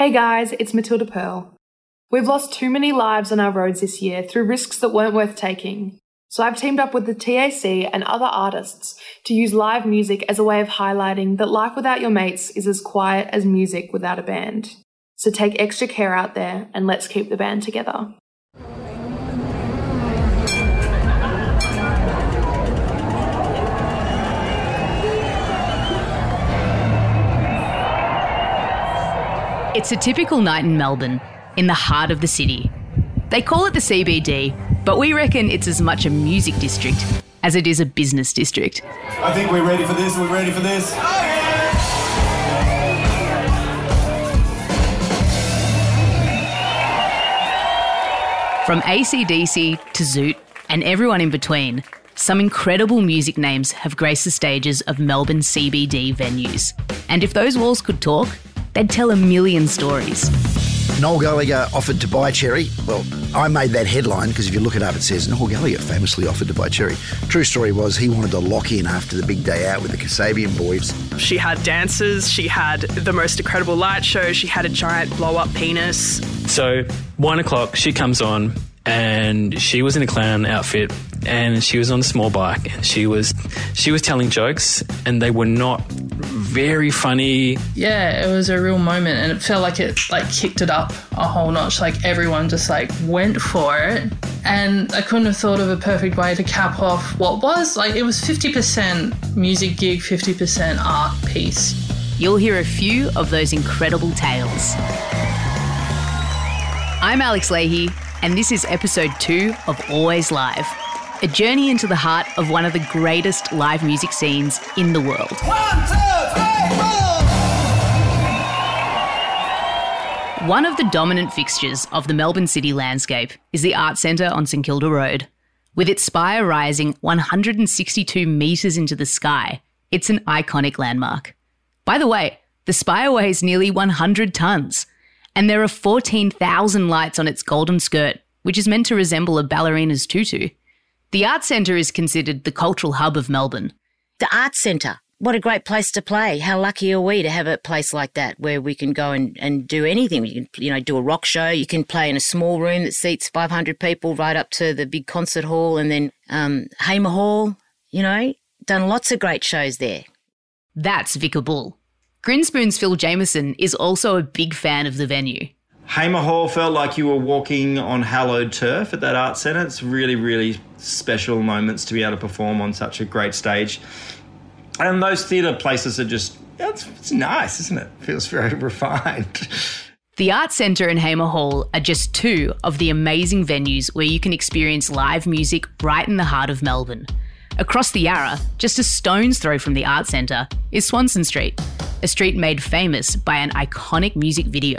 Hey guys, it's Matilda Pearl. We've lost too many lives on our roads this year through risks that weren't worth taking. So I've teamed up with the TAC and other artists to use live music as a way of highlighting that life without your mates is as quiet as music without a band. So take extra care out there and let's keep the band together. It's a typical night in Melbourne, in the heart of the city. They call it the CBD, but we reckon it's as much a music district as it is a business district. I think we're ready for this. We're ready for this. From ACDC to Zoot and everyone in between, some incredible music names have graced the stages of Melbourne CBD venues. And if those walls could talk, they'd tell a million stories. Noel Gallagher offered to buy Cherry. Well, I made that headline because if you look it up, it says Noel Gallagher famously offered to buy Cherry. True story was he wanted to lock in after the big day out with the Kasabian boys. She had dances, she had the most incredible light show, she had a giant blow up penis. So, one o'clock, she comes on and she was in a clown outfit and she was on a small bike and she was she was telling jokes and they were not very funny. Yeah, it was a real moment and it felt like it like kicked it up a whole notch. Like everyone just like went for it. And I couldn't have thought of a perfect way to cap off what was like it was 50% music gig, 50% art piece. You'll hear a few of those incredible tales. I'm Alex Leahy, and this is episode two of Always Live, a journey into the heart of one of the greatest live music scenes in the world. One of the dominant fixtures of the Melbourne city landscape is the Art Centre on St Kilda Road. With its spire rising 162 metres into the sky, it's an iconic landmark. By the way, the spire weighs nearly 100 tonnes, and there are 14,000 lights on its golden skirt, which is meant to resemble a ballerina's tutu. The Art Centre is considered the cultural hub of Melbourne. The Art Centre. What a great place to play. How lucky are we to have a place like that where we can go and, and do anything. You can, you know, do a rock show. You can play in a small room that seats 500 people right up to the big concert hall and then um, Hamer Hall, you know, done lots of great shows there. That's Vika Bull. Grinspoon's Phil Jamieson is also a big fan of the venue. Hamer Hall felt like you were walking on hallowed turf at that art centre. It's really, really special moments to be able to perform on such a great stage. And those theatre places are just, it's, it's nice, isn't it? Feels very refined. The Art Centre and Hamer Hall are just two of the amazing venues where you can experience live music right in the heart of Melbourne. Across the Yarra, just a stone's throw from the Art Centre, is Swanston Street, a street made famous by an iconic music video.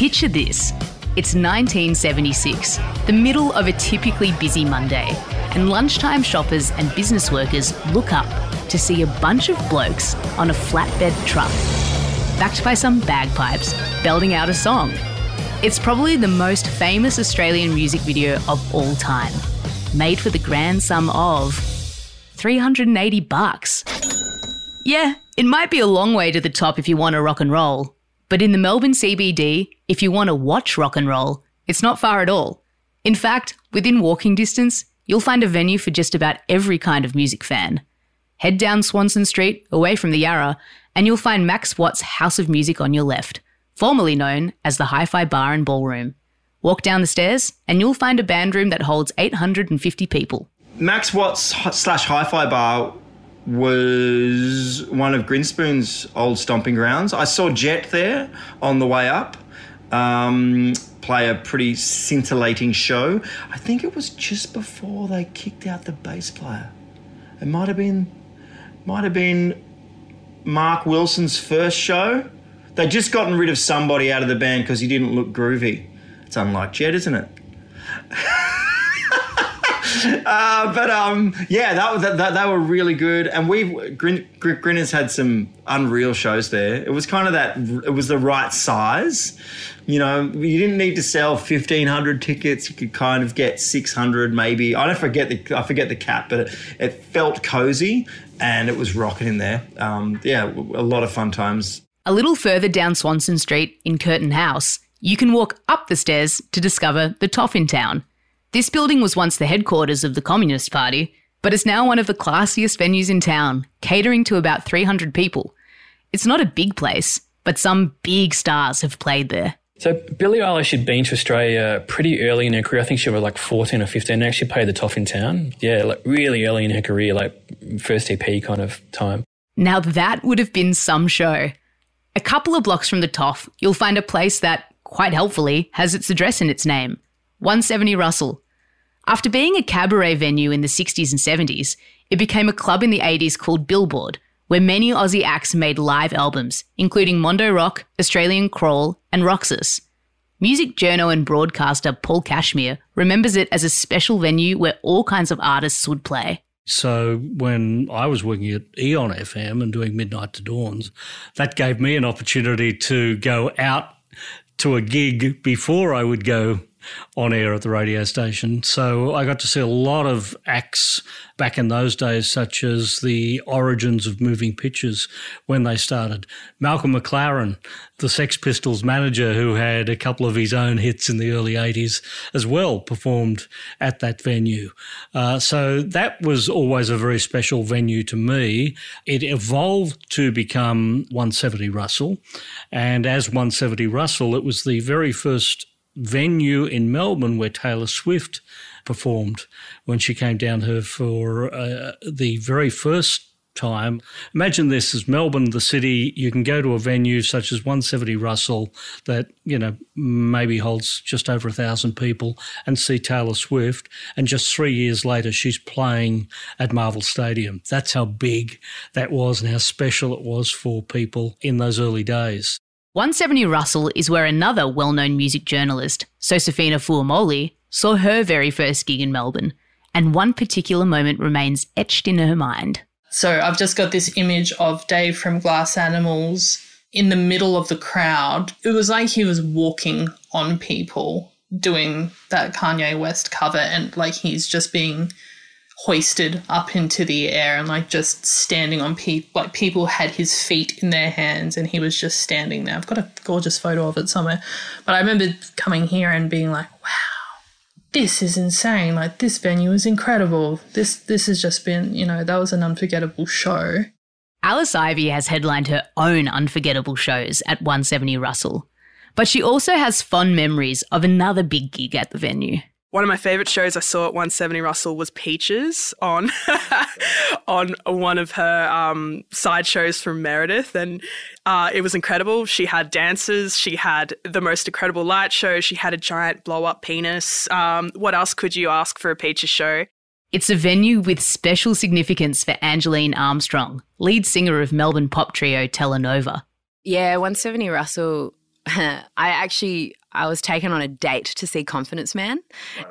Picture this it's 1976, the middle of a typically busy Monday, and lunchtime shoppers and business workers look up to see a bunch of blokes on a flatbed truck, backed by some bagpipes, belting out a song. It's probably the most famous Australian music video of all time, made for the grand sum of 380 bucks. Yeah, it might be a long way to the top if you want to rock and roll, but in the Melbourne CBD, if you want to watch rock and roll, it's not far at all. In fact, within walking distance, you'll find a venue for just about every kind of music fan. Head down Swanston Street, away from the Yarra, and you'll find Max Watt's House of Music on your left, formerly known as the Hi Fi Bar and Ballroom. Walk down the stairs, and you'll find a band room that holds 850 people. Max Watts slash Hi Fi Bar was one of Grinspoon's old stomping grounds. I saw Jet there on the way up um, play a pretty scintillating show. I think it was just before they kicked out the bass player. It might have been, might have been Mark Wilson's first show. They'd just gotten rid of somebody out of the band because he didn't look groovy. It's unlike Jet, isn't it? uh, but um, yeah, that, that, that they were really good, and we Grin, Grinners had some unreal shows there. It was kind of that. It was the right size. You know, you didn't need to sell fifteen hundred tickets. You could kind of get six hundred, maybe. I don't forget the I forget the cap, but it, it felt cozy and it was rocking in there. Um, yeah, a lot of fun times. A little further down Swanston Street in Curtin House, you can walk up the stairs to discover the Toff in town. This building was once the headquarters of the Communist Party, but it's now one of the classiest venues in town, catering to about 300 people. It's not a big place, but some big stars have played there. So Billie Eilish had been to Australia pretty early in her career. I think she was like 14 or 15 and actually played the Toff in town. Yeah, like really early in her career, like first EP kind of time. Now that would have been some show. A couple of blocks from the Toff, you'll find a place that, quite helpfully, has its address in its name 170 Russell. After being a cabaret venue in the 60s and 70s, it became a club in the 80s called Billboard, where many Aussie acts made live albums, including Mondo Rock, Australian Crawl, and Roxus. Music journo and broadcaster Paul Cashmere remembers it as a special venue where all kinds of artists would play. So when I was working at Eon FM and doing Midnight to Dawns, that gave me an opportunity to go out to a gig before I would go on air at the radio station. So I got to see a lot of acts back in those days, such as the origins of moving pictures when they started. Malcolm McLaren, the Sex Pistols manager who had a couple of his own hits in the early 80s as well, performed at that venue. Uh, so that was always a very special venue to me. It evolved to become 170 Russell. And as 170 Russell, it was the very first venue in Melbourne where Taylor Swift performed when she came down here for uh, the very first time. Imagine this as Melbourne, the city, you can go to a venue such as 170 Russell that, you know, maybe holds just over a thousand people and see Taylor Swift. And just three years later, she's playing at Marvel Stadium. That's how big that was and how special it was for people in those early days. 170 Russell is where another well known music journalist, Sosefina Fuamoli, saw her very first gig in Melbourne, and one particular moment remains etched in her mind. So I've just got this image of Dave from Glass Animals in the middle of the crowd. It was like he was walking on people doing that Kanye West cover, and like he's just being hoisted up into the air and like just standing on people like people had his feet in their hands and he was just standing there. I've got a gorgeous photo of it somewhere. But i remember coming here and being like wow this is insane. Like this venue is incredible. This this has just been you know that was an unforgettable show. Alice ivy has headlined her own unforgettable shows at 170 russell but she also has fond memories of another big gig at the venue one of my favorite shows I saw at 170 Russell was Peaches on on one of her um, side shows from Meredith, and uh, it was incredible. She had dancers, she had the most incredible light show, she had a giant blow up penis. Um, what else could you ask for a Peaches show? It's a venue with special significance for Angeline Armstrong, lead singer of Melbourne pop trio Telenova. Yeah, 170 Russell. I actually I was taken on a date to see Confidence Man,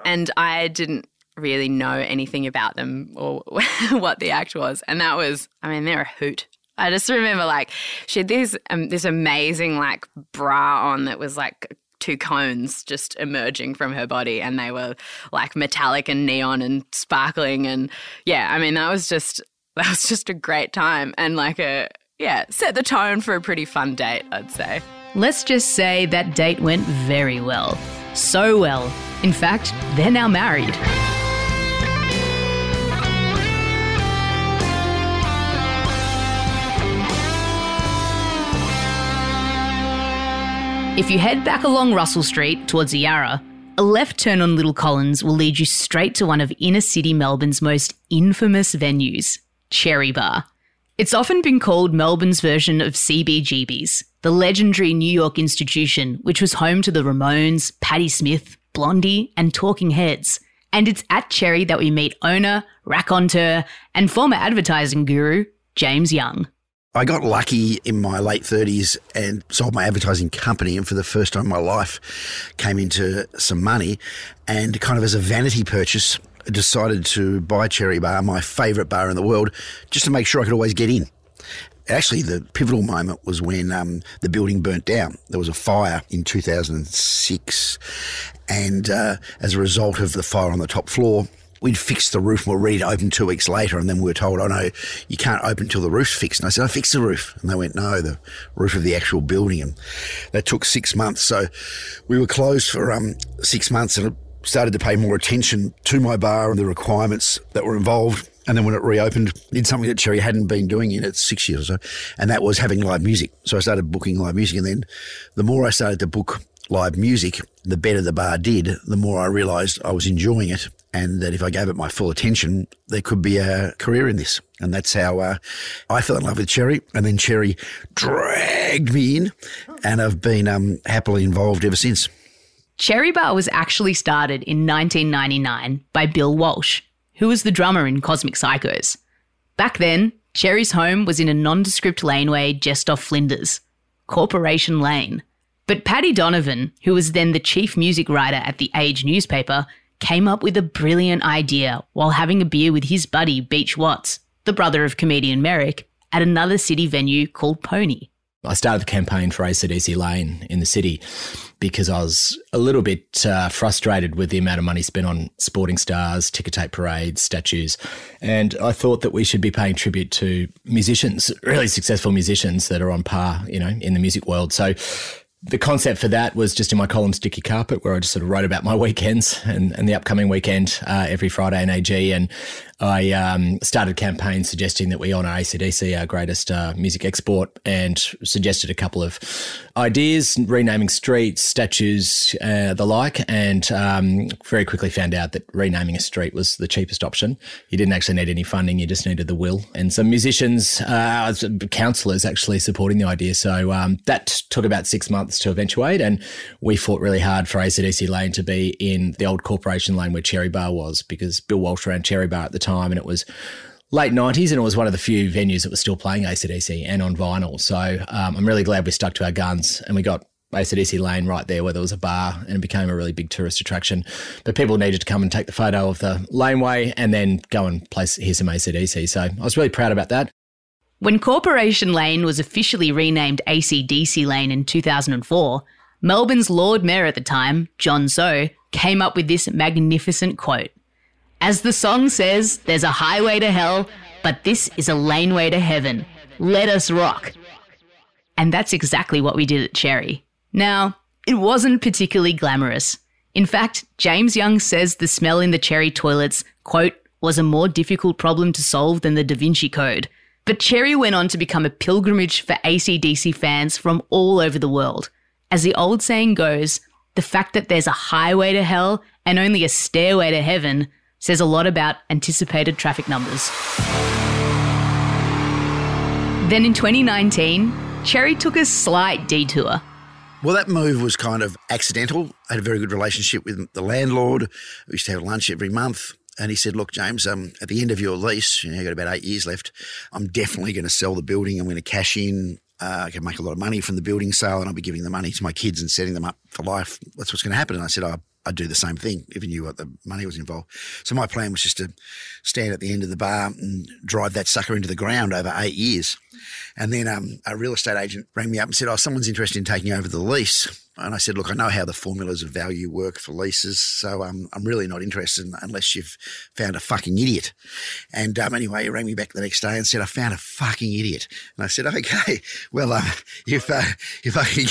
and I didn't really know anything about them or what the act was, and that was, I mean, they're a hoot. I just remember like she had this um, this amazing like bra on that was like two cones just emerging from her body and they were like metallic and neon and sparkling and yeah i mean that was just that was just a great time and like a yeah set the tone for a pretty fun date i'd say Let's just say that date went very well. So well. In fact, they're now married. If you head back along Russell Street towards Yarra, a left turn on Little Collins will lead you straight to one of inner city Melbourne's most infamous venues, Cherry Bar. It's often been called Melbourne's version of CBGB's, the legendary New York institution, which was home to the Ramones, Patti Smith, Blondie, and Talking Heads. And it's at Cherry that we meet owner, raconteur, and former advertising guru, James Young. I got lucky in my late 30s and sold my advertising company, and for the first time in my life, came into some money. And kind of as a vanity purchase, decided to buy Cherry Bar, my favourite bar in the world, just to make sure I could always get in. Actually, the pivotal moment was when um, the building burnt down. There was a fire in 2006, and uh, as a result of the fire on the top floor, we'd fixed the roof and we're ready to open two weeks later. And then we were told, oh no, you can't open until the roof's fixed. And I said, I fixed the roof. And they went, no, the roof of the actual building. And that took six months. So we were closed for um, six months and started to pay more attention to my bar and the requirements that were involved. And then when it reopened, did something that Cherry hadn't been doing in its six years or so, and that was having live music. So I started booking live music, and then the more I started to book live music, the better the bar did. The more I realised I was enjoying it, and that if I gave it my full attention, there could be a career in this. And that's how uh, I fell in love with Cherry, and then Cherry dragged me in, and I've been um, happily involved ever since. Cherry Bar was actually started in 1999 by Bill Walsh, who was the drummer in Cosmic Psychos. Back then, Cherry's home was in a nondescript laneway just off Flinders, Corporation Lane. But Paddy Donovan, who was then the chief music writer at the Age newspaper, came up with a brilliant idea while having a beer with his buddy Beach Watts, the brother of comedian Merrick, at another city venue called Pony. I started the campaign for ACDC Lane in the city because I was a little bit uh, frustrated with the amount of money spent on sporting stars, ticker tape parades, statues. And I thought that we should be paying tribute to musicians, really successful musicians that are on par, you know, in the music world. So the concept for that was just in my column Sticky Carpet, where I just sort of wrote about my weekends and, and the upcoming weekend uh, every Friday in EG. And I um, started a campaign suggesting that we honour ACDC, our greatest uh, music export, and suggested a couple of ideas, renaming streets, statues, uh, the like, and um, very quickly found out that renaming a street was the cheapest option. You didn't actually need any funding, you just needed the will. And some musicians, uh, councillors actually supporting the idea. So um, that took about six months to eventuate, and we fought really hard for ACDC Lane to be in the old corporation lane where Cherry Bar was, because Bill Walsh ran Cherry Bar at the time time, and it was late 90s, and it was one of the few venues that was still playing ACDC and on vinyl. So um, I'm really glad we stuck to our guns and we got ACDC Lane right there where there was a bar and it became a really big tourist attraction. But people needed to come and take the photo of the laneway and then go and place hear some ACDC. So I was really proud about that. When Corporation Lane was officially renamed ACDC Lane in 2004, Melbourne's Lord Mayor at the time, John So, came up with this magnificent quote. As the song says, there's a highway to hell, but this is a laneway to heaven. Let us rock. And that's exactly what we did at Cherry. Now, it wasn't particularly glamorous. In fact, James Young says the smell in the Cherry toilets, quote, was a more difficult problem to solve than the Da Vinci Code. But Cherry went on to become a pilgrimage for ACDC fans from all over the world. As the old saying goes, the fact that there's a highway to hell and only a stairway to heaven says a lot about anticipated traffic numbers. Then in 2019, Cherry took a slight detour. Well, that move was kind of accidental. I had a very good relationship with the landlord. We used to have lunch every month. And he said, Look, James, um, at the end of your lease, you know, you've got about eight years left. I'm definitely going to sell the building. I'm going to cash in. Uh, I can make a lot of money from the building sale and I'll be giving the money to my kids and setting them up for life. That's what's going to happen. And I said, I I'd do the same thing if you knew what the money was involved. So my plan was just to stand at the end of the bar and drive that sucker into the ground over eight years. And then um, a real estate agent rang me up and said, "Oh, someone's interested in taking over the lease." And I said, "Look, I know how the formulas of value work for leases, so um, I'm really not interested in, unless you've found a fucking idiot." And um, anyway, he rang me back the next day and said, "I found a fucking idiot." And I said, "Okay, well, uh, if uh, if I can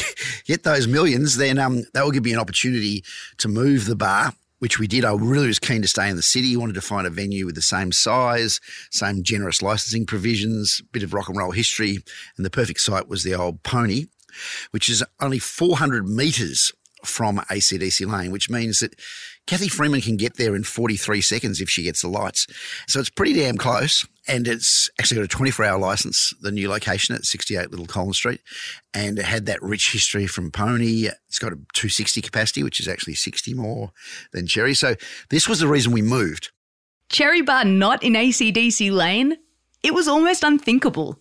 get those millions, then um, that will give me an opportunity to move the bar." which we did. I really was keen to stay in the city, wanted to find a venue with the same size, same generous licensing provisions, bit of rock and roll history. And the perfect site was the old Pony, which is only 400 metres from ACDC Lane, which means that Cathy Freeman can get there in 43 seconds if she gets the lights. So it's pretty damn close. And it's actually got a 24 hour license, the new location at 68 Little Collins Street. And it had that rich history from Pony. It's got a 260 capacity, which is actually 60 more than Cherry. So this was the reason we moved. Cherry Bar not in ACDC Lane? It was almost unthinkable.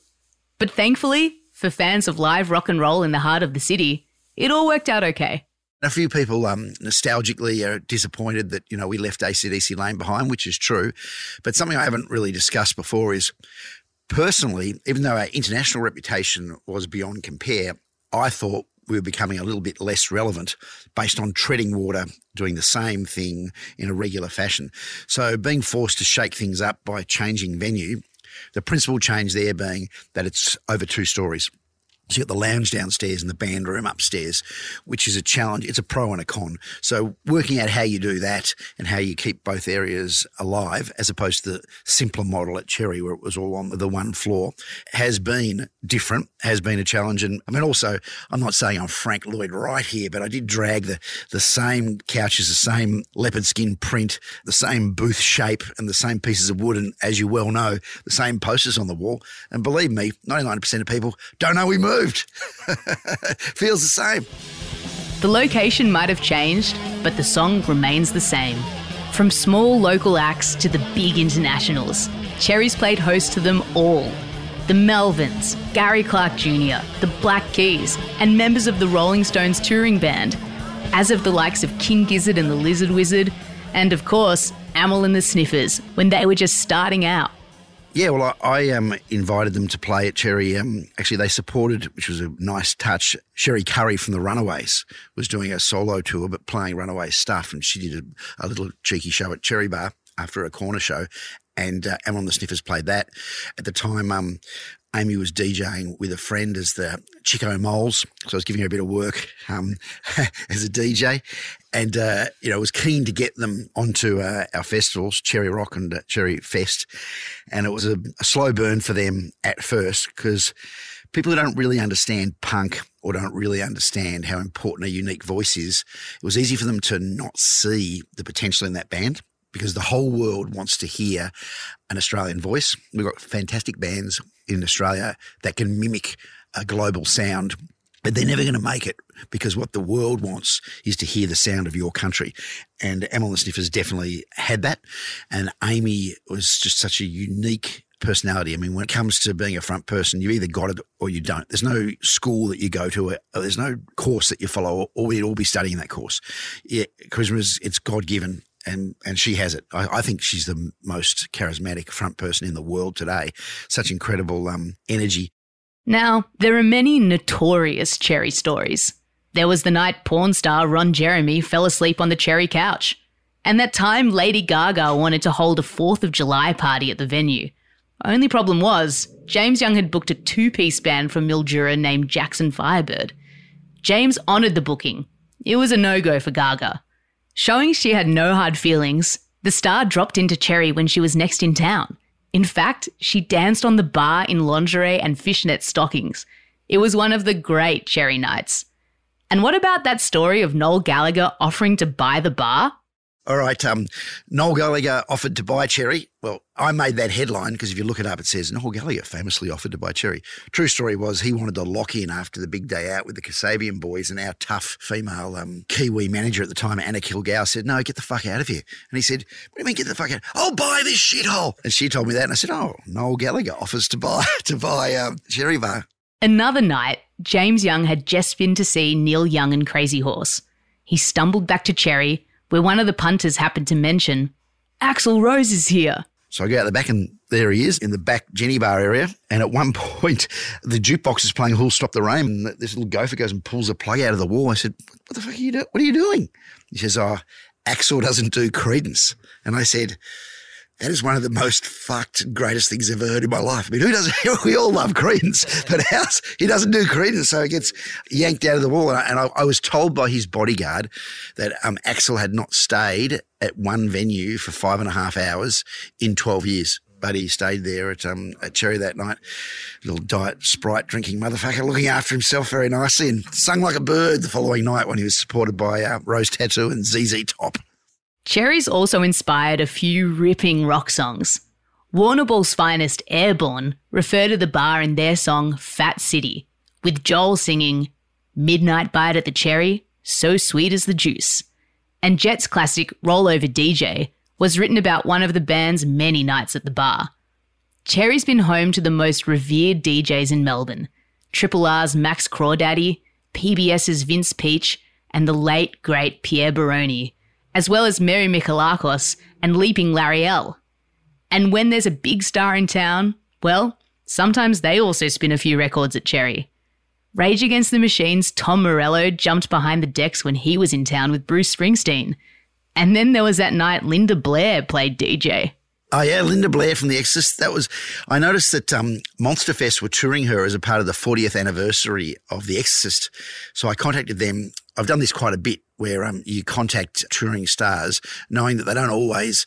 But thankfully, for fans of live rock and roll in the heart of the city, it all worked out okay. A few people um, nostalgically are disappointed that you know we left ACDC Lane behind, which is true. But something I haven't really discussed before is personally, even though our international reputation was beyond compare, I thought we were becoming a little bit less relevant based on treading water, doing the same thing in a regular fashion. So being forced to shake things up by changing venue, the principal change there being that it's over two stories. So you've got the lounge downstairs and the band room upstairs, which is a challenge. It's a pro and a con. So working out how you do that and how you keep both areas alive, as opposed to the simpler model at Cherry where it was all on the one floor, has been different, has been a challenge. And I mean, also, I'm not saying I'm Frank Lloyd Wright here, but I did drag the, the same couches, the same leopard skin print, the same booth shape and the same pieces of wood. And as you well know, the same posters on the wall. And believe me, 99% of people don't know we moved. Feels the same. The location might have changed, but the song remains the same. From small local acts to the big internationals, Cherries played host to them all. The Melvins, Gary Clark Jr., the Black Keys, and members of the Rolling Stones touring band, as of the likes of King Gizzard and the Lizard Wizard, and of course, Amyl and the Sniffers when they were just starting out. Yeah, well, I, I um, invited them to play at Cherry. Um, actually, they supported, which was a nice touch. Cherie Currie from the Runaways was doing a solo tour, but playing Runaway stuff, and she did a, a little cheeky show at Cherry Bar after a corner show, and uh, Amyl and the Sniffers played that. At the time, um, Amy was DJing with a friend as the Chico Moles, so I was giving her a bit of work um, as a DJ, and uh, you know was keen to get them onto uh, our festivals, Cherry Rock and uh, Cherry Fest, and it was a, a slow burn for them at first because people who don't really understand punk or don't really understand how important a unique voice is, it was easy for them to not see the potential in that band because the whole world wants to hear an Australian voice. We've got fantastic bands in Australia that can mimic a global sound. But they're never going to make it because what the world wants is to hear the sound of your country. And the Sniffers definitely had that. And Amy was just such a unique personality. I mean, when it comes to being a front person, you either got it or you don't. There's no school that you go to, or there's no course that you follow, or we'd all be studying that course. Yeah, charisma it's God given and and she has it. I, I, think she's the most charismatic front person in the world today. Such incredible um, energy. Now there are many notorious Cherry stories. There was the night porn star Ron Jeremy fell asleep on the Cherry couch, and that time Lady Gaga wanted to hold a Fourth of July party at the venue. Only problem was James Young had booked a two-piece band from Mildura named Jackson Firebird. James honoured the booking. It was a no-go for Gaga. Showing she had no hard feelings, the star dropped into Cherry when she was next in town. In fact, she danced on the bar in lingerie and fishnet stockings. It was one of the great Cherry nights. And what about that story of Noel Gallagher offering to buy the bar? All right. Um, Noel Gallagher offered to buy Cherry. Well, I made that headline because if you look it up, it says Noel Gallagher famously offered to buy Cherry. True story was he wanted to lock in after the big day out with the Kasabian boys, and our tough female um, Kiwi manager at the time, Anna Kilgow, said, "No, get the fuck out of here." And he said, "What do you mean get the fuck out? I'll buy this shithole." And she told me that, and I said, "Oh, Noel Gallagher offers to buy to buy um, Cherry Bar." Another night, James Young had just been to see Neil Young and Crazy Horse. He stumbled back to Cherry where one of the punters happened to mention, Axl Rose is here. So I go out the back and there he is in the back Jenny bar area. And at one point, the jukebox is playing Who'll Stop the Rain. And this little gopher goes and pulls a plug out of the wall. I said, What the fuck are you doing? What are you doing? He says, Oh, Axl doesn't do Creedence. And I said, that is one of the most fucked greatest things I've ever heard in my life. I mean, who doesn't? We all love Creedence, but he doesn't do Creedence, so he gets yanked out of the wall. And I, and I, I was told by his bodyguard that um, Axl had not stayed at one venue for five and a half hours in twelve years. But he stayed there at um, at Cherry that night, little diet Sprite drinking motherfucker, looking after himself very nicely, and sung like a bird the following night when he was supported by uh, Rose Tattoo and ZZ Top. Cherries also inspired a few ripping rock songs. Warrnambool's finest, Airborne, refer to the bar in their song Fat City, with Joel singing Midnight Bite at the Cherry, So Sweet as the Juice. And Jet's classic Rollover DJ was written about one of the band's many nights at the bar. Cherry's been home to the most revered DJs in Melbourne Triple R's Max Crawdaddy, PBS's Vince Peach, and the late, great Pierre Baroni as well as Mary Michalakos and Leaping Larry L. And when there's a big star in town, well, sometimes they also spin a few records at Cherry. Rage Against the Machine's Tom Morello jumped behind the decks when he was in town with Bruce Springsteen. And then there was that night Linda Blair played DJ. Oh yeah, Linda Blair from The Exorcist. That was. I noticed that um, Monsterfest were touring her as a part of the 40th anniversary of The Exorcist. So I contacted them. I've done this quite a bit, where um, you contact touring stars, knowing that they don't always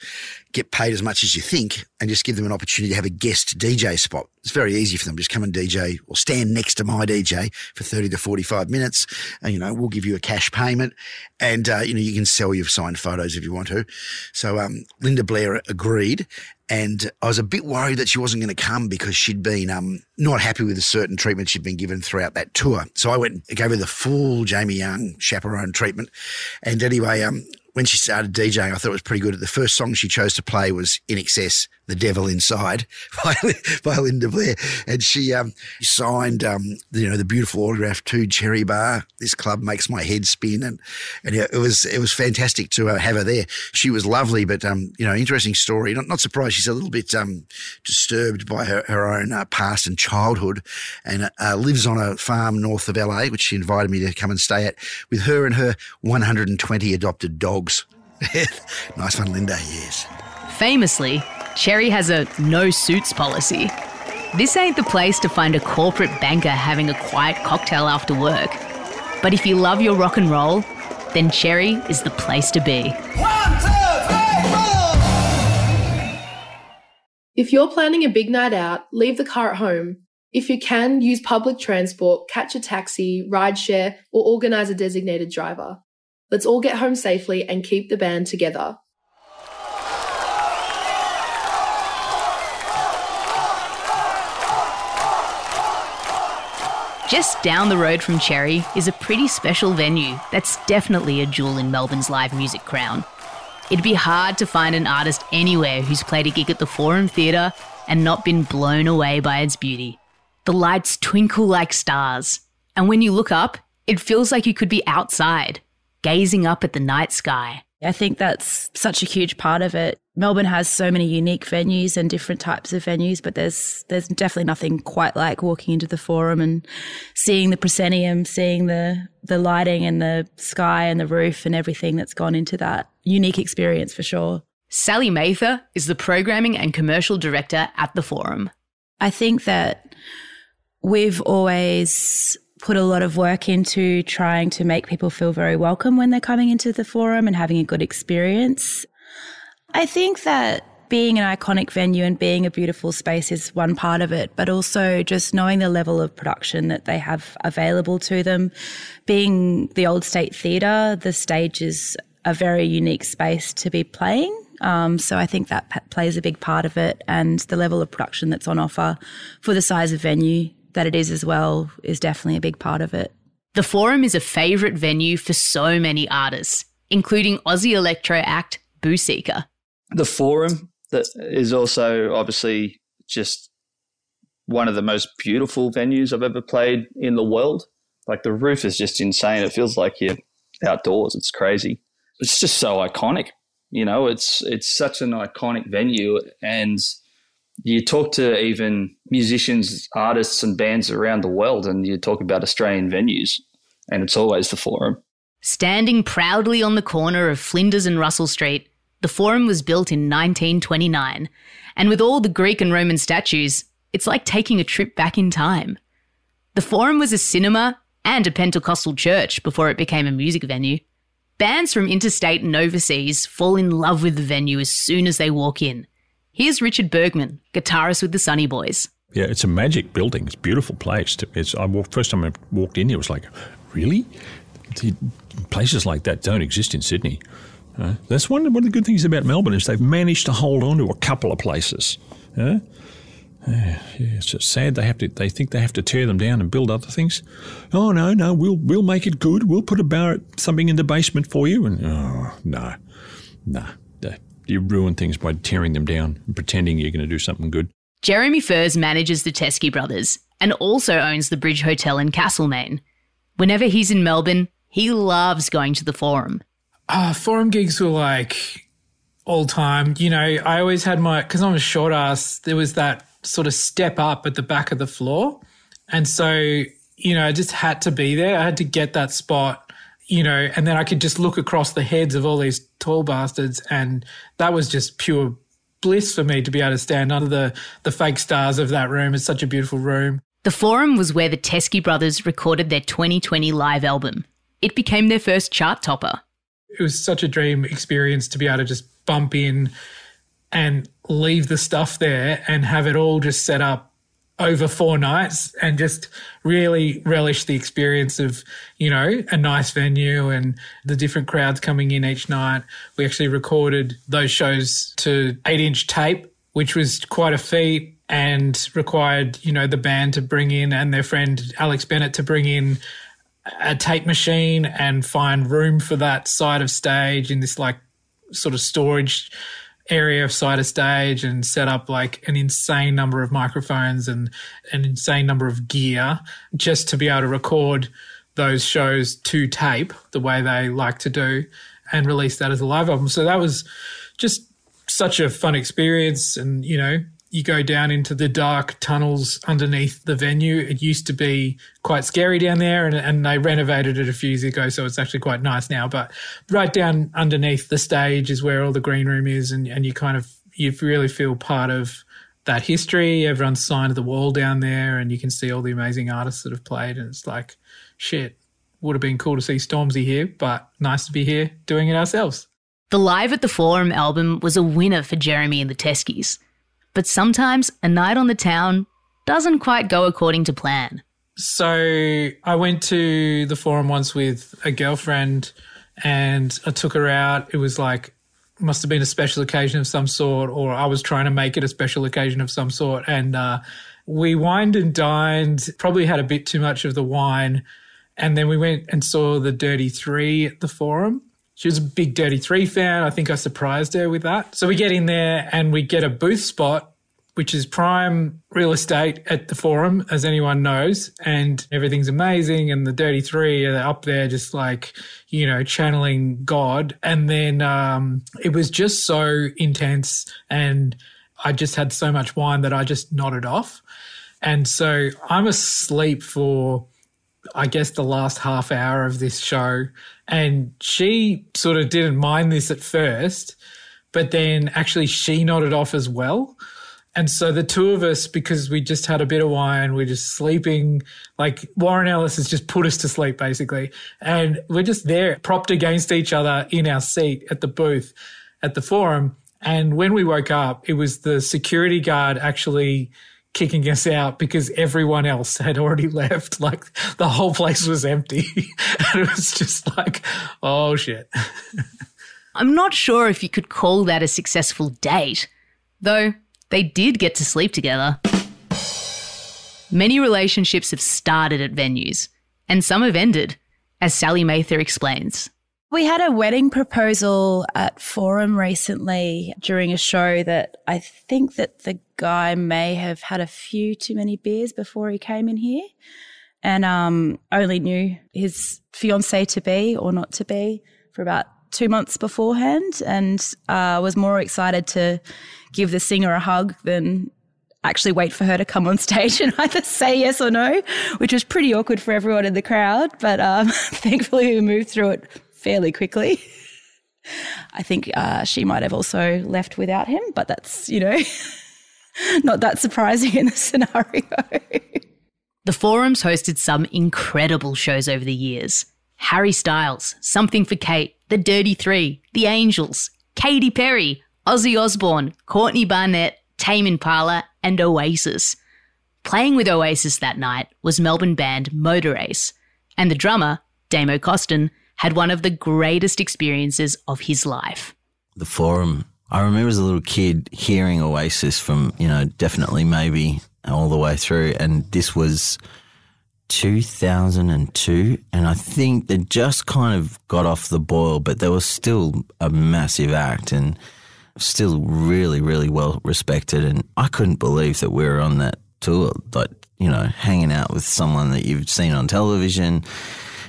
get paid as much as you think, and just give them an opportunity to have a guest DJ spot. It's very easy for them. Just come and DJ or stand next to my DJ for 30 to 45 minutes. And, you know, we'll give you a cash payment and, uh, you know, you can sell your signed photos if you want to. So, um, Linda Blair agreed. And I was a bit worried that she wasn't going to come because she'd been um, not happy with a certain treatment she'd been given throughout that tour. So I went and gave her the full Jamie Young chaperone treatment. And anyway, um, when she started DJing, I thought it was pretty good. The first song she chose to play was INXS, The Devil Inside by, by Linda Blair. And she um, signed, um, you know, the beautiful autograph to Cherry Bar. This club makes my head spin. And, and it was, it was fantastic to uh, have her there. She was lovely, but, um, you know, interesting story. Not, not surprised. She's a little bit, um, disturbed by her, her own uh, past and childhood and uh, lives on a farm north of LA, which she invited me to come and stay at with her and her 120 adopted dogs. nice one, Linda. Yes. Famously, Cherry has a no suits policy. This ain't the place to find a corporate banker having a quiet cocktail after work. But if you love your rock and roll, then Cherry is the place to be. One, two, three, four. If you're planning a big night out, leave the car at home. If you can, use public transport, catch a taxi, rideshare, or organise a designated driver. Let's all get home safely and keep the band together. Just down the road from Cherry is a pretty special venue that's definitely a jewel in Melbourne's live music crown. It'd be hard to find an artist anywhere who's played a gig at the Forum Theatre and not been blown away by its beauty. The lights twinkle like stars, and when you look up, it feels like you could be outside, gazing up at the night sky. I think that's such a huge part of it. Melbourne has so many unique venues and different types of venues, but there's there's definitely nothing quite like walking into the forum and seeing the proscenium, seeing the the lighting and the sky and the roof and everything that's gone into that unique experience for sure. Sally Mather is the programming and commercial director at the forum. I think that we've always put a lot of work into trying to make people feel very welcome when they're coming into the forum and having a good experience. I think that being an iconic venue and being a beautiful space is one part of it, but also just knowing the level of production that they have available to them. Being the Old State Theatre, the stage is a very unique space to be playing. Um, so I think that p- plays a big part of it, and the level of production that's on offer for the size of venue that it is as well is definitely a big part of it. The Forum is a favourite venue for so many artists, including Aussie electro act Boo Seeka. The Forum that is also obviously just one of the most beautiful venues I've ever played in the world. Like the roof is just insane. It feels like you're outdoors. It's crazy. It's just so iconic. You know, it's it's such an iconic venue and you talk to even musicians, artists, and bands around the world, and you talk about Australian venues, and it's always the Forum. Standing proudly on the corner of Flinders and Russell Street, the Forum was built in 1929, and with all the Greek and Roman statues, it's like taking a trip back in time. The Forum was a cinema and a Pentecostal church before it became a music venue. Bands from interstate and overseas fall in love with the venue as soon as they walk in. Here's Richard Burgman, guitarist with the Sunny Boys. Yeah, it's a magic building. It's a beautiful place. It's I walked, first time I walked in, it was like, really? Places like that don't exist in Sydney. Uh, that's one, one of the good things about Melbourne is they've managed to hold on to a couple of places. Uh, yeah, it's just sad they have to. They think they have to tear them down and build other things. Oh no, no, we'll we'll make it good. We'll put a bar something in the basement for you. And oh no, no, you ruin things by tearing them down and pretending you're going to do something good. Jeremy Furze manages the Teskey brothers and also owns the Bridge Hotel in Castlemaine. Whenever he's in Melbourne, he loves going to the Forum. Uh, forum gigs were like all time. You know, I always had my, because I'm a short ass, there was that sort of step up at the back of the floor. And so you know, I just had to be there. I had to get that spot, you know, and then I could just look across the heads of all these tall bastards. And that was just pure bliss for me to be able to stand under the, the fake stars of that room. It's such a beautiful room. The Forum was where the Teskey brothers recorded their 2020 live album. It became their first chart topper. It was such a dream experience to be able to just bump in and leave the stuff there and have it all just set up over four nights and just really relish the experience of, you know, a nice venue and the different crowds coming in each night. We actually recorded those shows to eight inch tape, which was quite a feat and required, you know, the band to bring in and their friend Alex Bennett to bring in a tape machine and find room for that side of stage in this like sort of storage area of side of stage and set up like an insane number of microphones and an insane number of gear just to be able to record those shows to tape the way they like to do and release that as a live album. So that was just such a fun experience and you know you go down into the dark tunnels underneath the venue. It used to be quite scary down there, and, and they renovated it a few years ago, so it's actually quite nice now. But right down underneath the stage is where all the green room is, and, and you kind of you really feel part of that history. Everyone's signed to the wall down there, and you can see all the amazing artists that have played, and it's like shit. Would have been cool to see Stormzy here, but nice to be here doing it ourselves. The Live at the Forum album was a winner for Jeremy and the Teskies. But sometimes a night on the town doesn't quite go according to plan. So I went to the forum once with a girlfriend and I took her out. It was like, must have been a special occasion of some sort, or I was trying to make it a special occasion of some sort. And uh, we wined and dined, probably had a bit too much of the wine. And then we went and saw the Dirty Three at the forum. She was a big Dirty Three fan. I think I surprised her with that. So we get in there and we get a booth spot, which is prime real estate at the forum, as anyone knows, and everything's amazing. And the Dirty Three are up there just like, you know, channeling God. And then um, it was just so intense. And I just had so much wine that I just nodded off. And so I'm asleep for I guess, the last half hour of this show. And she sort of didn't mind this at first, but then actually she nodded off as well. And so the two of us, because we just had a bit of wine, we're just sleeping. Like Warren Ellis has just put us to sleep, basically. And we're just there, propped against each other in our seat at the booth at the forum. And when we woke up, it was the security guard actually kicking us out because everyone else had already left. Like the whole place was empty. and it was just like, oh shit. I'm not sure if you could call that a successful date, though they did get to sleep together. Many relationships have started at venues, and some have ended, as Sally Mather explains. We had a wedding proposal at Forum recently during a show that I think that the guy may have had a few too many beers before he came in here and um, only knew his fiance to be or not to be for about two months beforehand and uh, was more excited to give the singer a hug than actually wait for her to come on stage and either say yes or no, which was pretty awkward for everyone in the crowd. But um, thankfully, we moved through it fairly quickly. I think uh, she might have also left without him, but that's, you know, not that surprising in the scenario. the Forums hosted some incredible shows over the years Harry Styles, Something for Kate, The Dirty Three, The Angels, Katy Perry, Ozzy Osbourne, Courtney Barnett, Tame Impala, and Oasis. Playing with Oasis that night was Melbourne band Motor Ace, and the drummer, Damo Costin, had one of the greatest experiences of his life. The forum. I remember as a little kid hearing Oasis from, you know, definitely maybe all the way through. And this was 2002. And I think they just kind of got off the boil, but there was still a massive act and still really, really well respected. And I couldn't believe that we were on that tour, like, you know, hanging out with someone that you've seen on television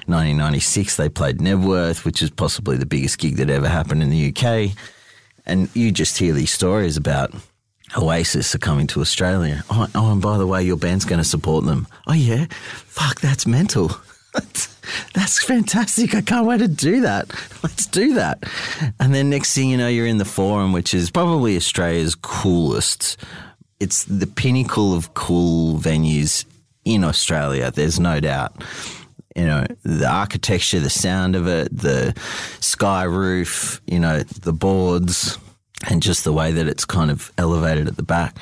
1996, they played Knebworth, which is possibly the biggest gig that ever happened in the UK. And you just hear these stories about Oasis are coming to Australia. Oh, oh, and by the way, your band's going to support them. Oh, yeah? Fuck, that's mental. that's fantastic. I can't wait to do that. Let's do that. And then next thing you know, you're in the Forum, which is probably Australia's coolest. It's the pinnacle of cool venues in Australia, there's no doubt. You know, the architecture, the sound of it, the sky roof, you know, the boards, and just the way that it's kind of elevated at the back.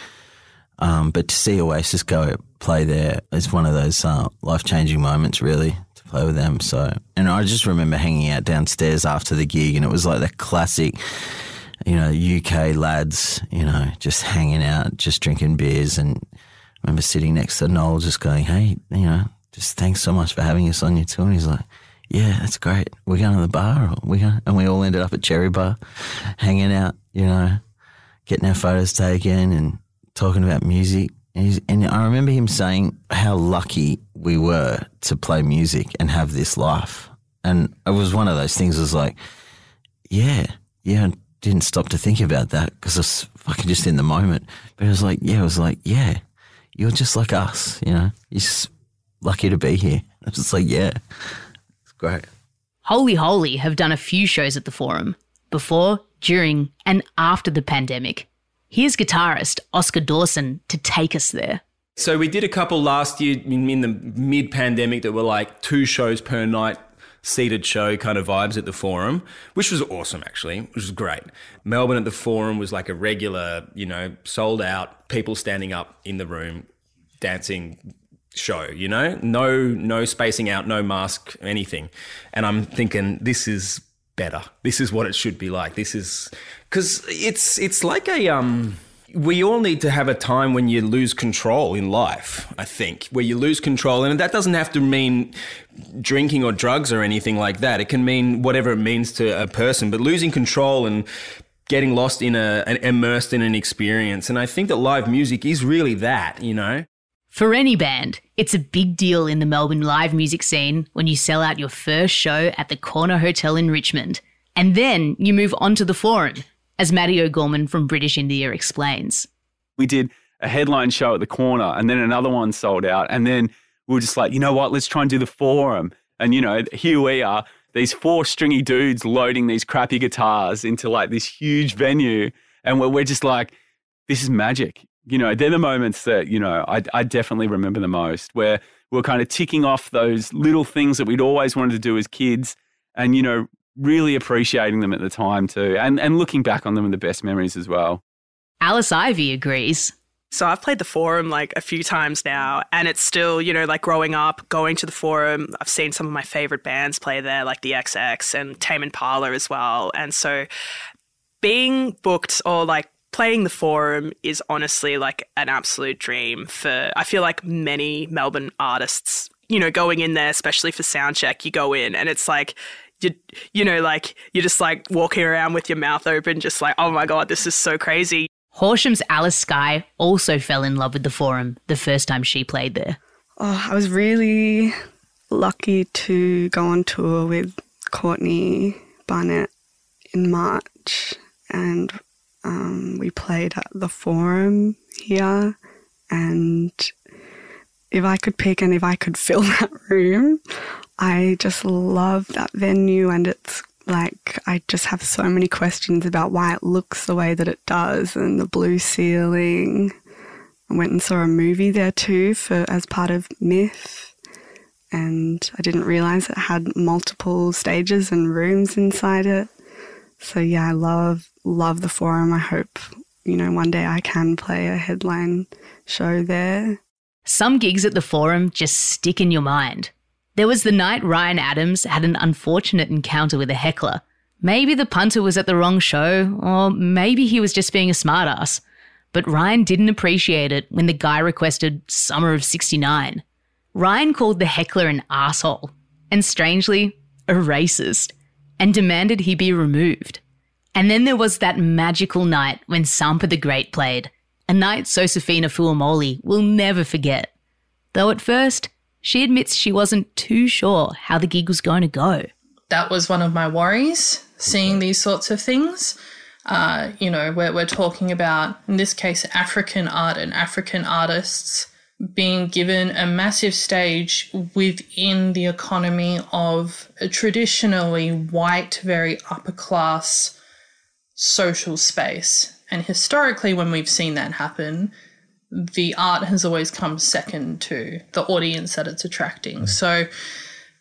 Um, but to see Oasis go play there is one of those uh, life changing moments, really, to play with them. So, and I just remember hanging out downstairs after the gig, and it was like the classic, you know, UK lads, you know, just hanging out, just drinking beers. And I remember sitting next to Noel, just going, hey, you know, just thanks so much for having us on your tour. And he's like, yeah, that's great. We're going to the bar, we and we all ended up at Cherry Bar, hanging out, you know, getting our photos taken and talking about music. And, and I remember him saying how lucky we were to play music and have this life. And it was one of those things. Was like, yeah, yeah. I didn't stop to think about that because I was fucking just in the moment. But it was like, yeah, it was like, yeah, you're just like us. You know, you're just lucky to be here. I was just like, yeah, it's great. Holy Holy have done a few shows at the Forum before, during, and after the pandemic. Here's guitarist Oscar Dawson to take us there. So we did a couple last year in, in the mid pandemic that were like two shows per night, seated show kind of vibes at the Forum, which was awesome actually, which was great. Melbourne at the Forum was like a regular, you know, sold out, people standing up in the room, dancing show, you know? No no spacing out, no mask, anything. And I'm thinking this is better. This is what it should be like. This is cuz it's it's like a um we all need to have a time when you lose control in life, I think, where you lose control. And that doesn't have to mean drinking or drugs or anything like that. It can mean whatever it means to a person, but losing control and getting lost in a, an, immersed in an experience. And I think that live music is really that, you know? For any band, it's a big deal in the Melbourne live music scene when you sell out your first show at the Corner Hotel in Richmond. And then you move on to the Forum, as Matty O'Gorman from British India explains. We did a headline show at the corner and then another one sold out. And then we were just like, you know what, let's try and do the forum. And, you know, here we are, these four stringy dudes loading these crappy guitars into like this huge venue. And we're, we're just like, this is magic. You know, they're the moments that, you know, I, I definitely remember the most where we're kind of ticking off those little things that we'd always wanted to do as kids. And, you know, really appreciating them at the time too, and and looking back on them in the best memories as well. Alice Ivy agrees. So I've played the forum like a few times now, and it's still, you know, like growing up, going to the forum. I've seen some of my favorite bands play there, like the XX and Tame Impala as well. And so being booked or like playing the forum is honestly like an absolute dream for I feel like many Melbourne artists, you know, going in there, especially for soundcheck, you go in and it's like you you know like you're just like walking around with your mouth open just like oh my god this is so crazy Horsham's Alice Skye also fell in love with the forum the first time she played there. Oh, I was really lucky to go on tour with Courtney Barnett in March, and um, we played at the Forum here. And if I could pick and if I could fill that room, I just love that venue and it's like I just have so many questions about why it looks the way that it does and the blue ceiling. I went and saw a movie there too for as part of MIFF and I didn't realize it had multiple stages and rooms inside it. So yeah, I love love the forum. I hope, you know, one day I can play a headline show there. Some gigs at the forum just stick in your mind. There was the night Ryan Adams had an unfortunate encounter with a heckler. Maybe the punter was at the wrong show, or maybe he was just being a smartass. But Ryan didn't appreciate it when the guy requested Summer of 69. Ryan called the heckler an asshole, and strangely, a racist, and demanded he be removed. And then there was that magical night when Sampa the Great played, a night Josefina Fuamoli will never forget. Though at first, she admits she wasn't too sure how the gig was going to go. That was one of my worries, seeing these sorts of things. Uh, you know, we're, we're talking about, in this case, African art and African artists being given a massive stage within the economy of a traditionally white, very upper class social space. And historically, when we've seen that happen, the art has always come second to the audience that it's attracting. Mm. So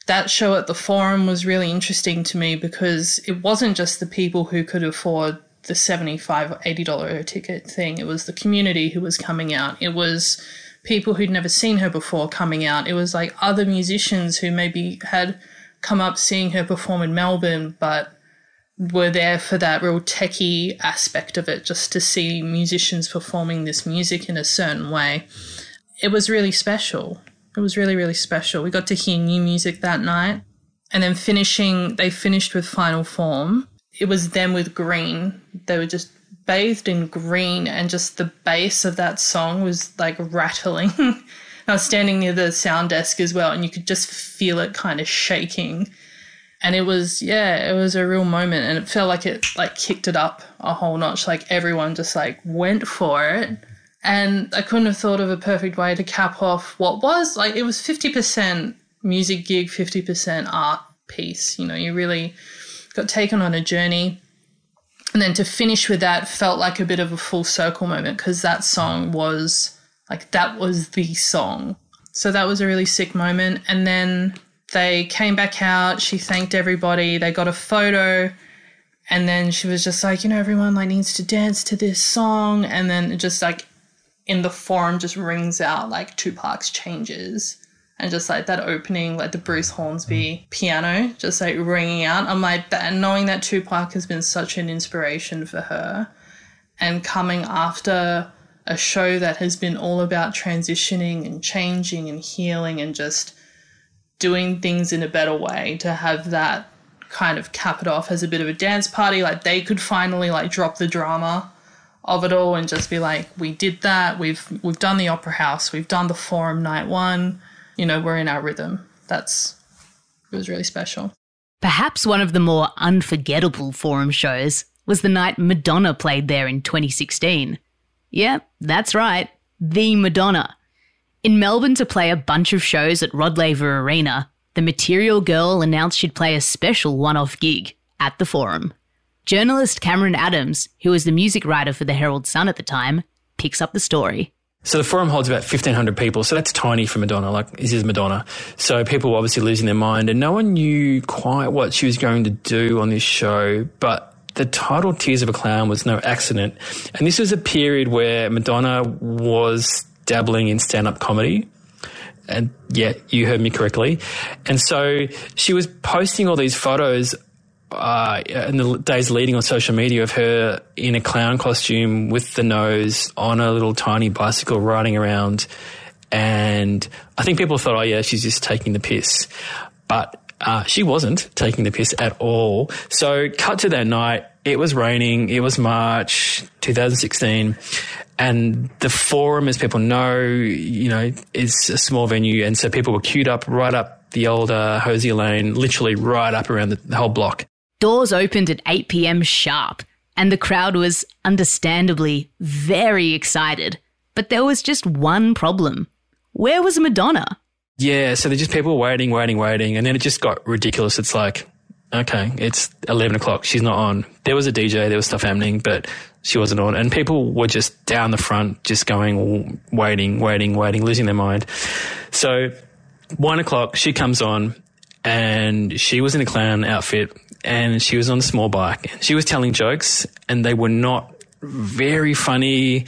that show at the forum was really interesting to me because it wasn't just the people who could afford the 75 $80 ticket thing. It was the community who was coming out. It was people who'd never seen her before coming out. It was like other musicians who maybe had come up seeing her perform in Melbourne, but were there for that real techie aspect of it, just to see musicians performing this music in a certain way. It was really special. It was really, really special. We got to hear new music that night. And then finishing, they finished with Final Form. It was them with Green. They were just bathed in green, and just the bass of that song was like rattling. I was standing near the sound desk as well, and you could just feel it kind of shaking. And it was yeah it was a real moment and it felt like it like kicked it up a whole notch like everyone just like went for it. And i couldn't have thought of a perfect way to cap off what was like it was 50% music gig 50% art piece you know you really got taken on a journey and then to finish with that felt like a bit of a full circle moment because that song was like that was the song so that was a really sick moment and then they came back out. She thanked everybody. They got a photo. And then she was just like, you know, everyone like needs to dance to this song. And then it just like in the forum just rings out like Tupac's changes. And just like that opening, like the Bruce Hornsby piano, just like ringing out. I'm like, that, knowing that Tupac has been such an inspiration for her and coming after a show that has been all about transitioning and changing and healing and just doing things in a better way to have that kind of cap it off as a bit of a dance party. Like they could finally like drop the drama of it all and just be like we did that. We've we've done the opera house. We've done the forum night one you know we're in our rhythm that's it was really special Perhaps one of the more unforgettable forum shows was the night Madonna played there in 2016. Yep, that's right, the Madonna. In Melbourne to play a bunch of shows at Rod Laver Arena, the Material Girl announced she'd play a special one off gig at the Forum. Journalist Cameron Adams, who was the music writer for the Herald Sun at the time, picks up the story. So the forum holds about 1,500 people. So that's tiny for Madonna. Like, this is Madonna. So people were obviously losing their mind and no one knew quite what she was going to do on this show. But the title Tears of a Clown was no accident. And this was a period where Madonna was dabbling in stand up comedy. And yeah, you heard me correctly. And so she was posting all these photos uh, in the days leading on social media of her in a clown costume with the nose on a little tiny bicycle riding around. And I think people thought, oh, yeah, she's just taking the piss. But uh, she wasn't taking the piss at all. So, cut to that night. It was raining. It was March 2016. And the forum, as people know, you know, is a small venue. And so people were queued up right up the old uh, Hosier Lane, literally right up around the, the whole block. Doors opened at 8 pm sharp, and the crowd was understandably very excited. But there was just one problem. Where was Madonna? Yeah, so there's just people waiting, waiting, waiting. And then it just got ridiculous. It's like, okay, it's 11 o'clock. She's not on. There was a DJ, there was stuff happening, but she wasn't on. And people were just down the front, just going, waiting, waiting, waiting, losing their mind. So one o'clock, she comes on and she was in a clown outfit and she was on a small bike. She was telling jokes and they were not very funny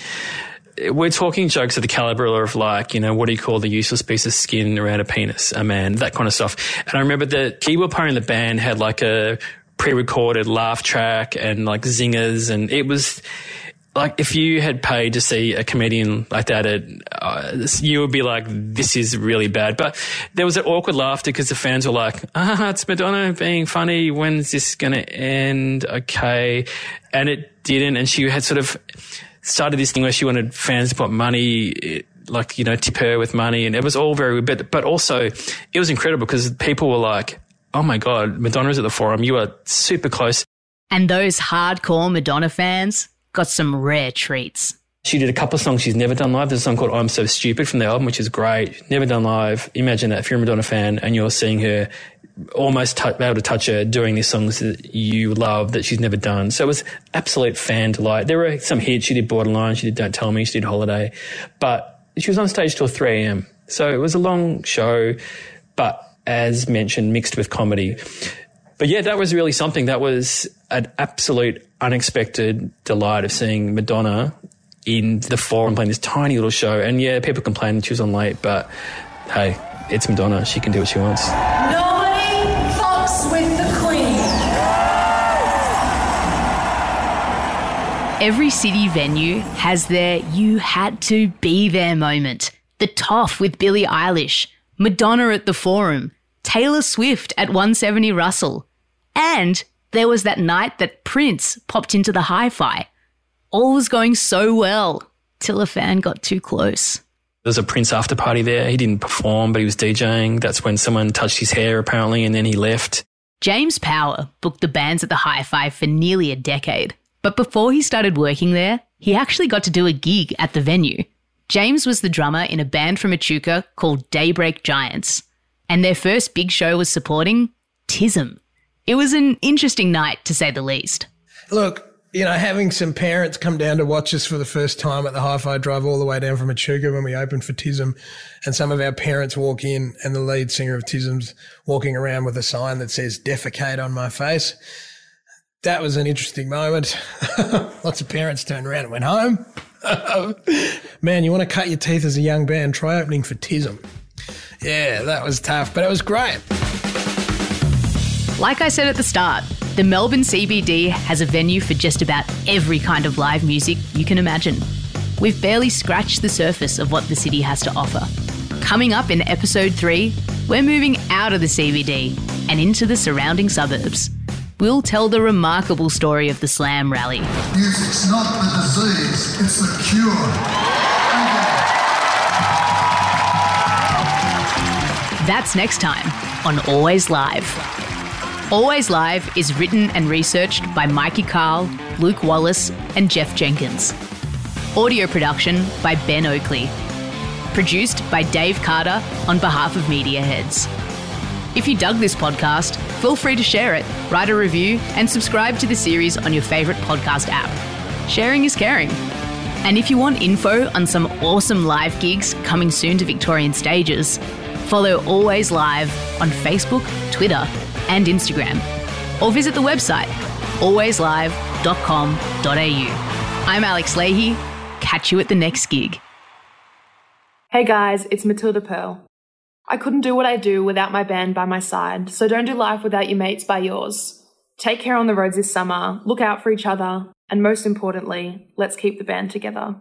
we're talking jokes of the caliber of like, you know, what do you call the useless piece of skin around a penis, a man, that kind of stuff. And I remember the keyboard player in the band had like a pre-recorded laugh track and like zingers, and it was like if you had paid to see a comedian like that, uh, you would be like, "This is really bad." But there was an awkward laughter because the fans were like, "Ah, it's Madonna being funny. When's this going to end?" Okay, and it didn't, and she had sort of started this thing where she wanted fans to put money, like, you know, tip her with money. And it was all very, but, but also it was incredible because people were like, Oh my God, Madonna's at the forum. You are super close. And those hardcore Madonna fans got some rare treats. She did a couple of songs she's never done live. There's a song called I'm So Stupid from the album, which is great. Never done live. Imagine that if you're a Madonna fan and you're seeing her almost t- able to touch her doing these songs that you love that she's never done. So it was absolute fan delight. There were some hits. She did Borderline. She did Don't Tell Me. She did Holiday. But she was on stage till 3 a.m. So it was a long show, but as mentioned, mixed with comedy. But yeah, that was really something. That was an absolute unexpected delight of seeing Madonna in the forum playing this tiny little show. And yeah, people complained that she was on late, but hey, it's Madonna. She can do what she wants. Nobody fucks with the queen. Every city venue has their you had to be there moment. The Toff with Billie Eilish, Madonna at the Forum, Taylor Swift at 170 Russell, and there was that night that Prince popped into the hi fi. All was going so well till a fan got too close. There was a Prince after party there. He didn't perform, but he was DJing. That's when someone touched his hair, apparently, and then he left. James Power booked the bands at the Hi Fi for nearly a decade. But before he started working there, he actually got to do a gig at the venue. James was the drummer in a band from Echuca called Daybreak Giants, and their first big show was supporting TISM. It was an interesting night, to say the least. Look, you know, having some parents come down to watch us for the first time at the Hi-Fi Drive all the way down from Echuca when we opened for TISM, and some of our parents walk in, and the lead singer of TISM's walking around with a sign that says "defecate on my face." That was an interesting moment. Lots of parents turned around and went home. Man, you want to cut your teeth as a young band? Try opening for TISM. Yeah, that was tough, but it was great. Like I said at the start, the Melbourne CBD has a venue for just about every kind of live music you can imagine. We've barely scratched the surface of what the city has to offer. Coming up in episode 3, we're moving out of the CBD and into the surrounding suburbs. We'll tell the remarkable story of the Slam Rally. Music's not the disease, it's the cure. That's next time on Always Live. Always Live is written and researched by Mikey Cahill, Luke Wallace, and Jeff Jenkins. Audio production by Ben Oakley. Produced by Dave Carter on behalf of Media Heads. If you dug this podcast, feel free to share it, write a review, and subscribe to the series on your favourite podcast app. Sharing is caring. And if you want info on some awesome live gigs coming soon to Victorian stages, follow Always Live on Facebook, Twitter, and Instagram, or visit the website alwayslive.com.au. I'm Alex Leahy. Catch you at the next gig. Hey guys, it's Matilda Pearl. I couldn't do what I do without my band by my side, so don't do life without your mates by yours. Take care on the roads this summer, look out for each other, and most importantly, let's keep the band together.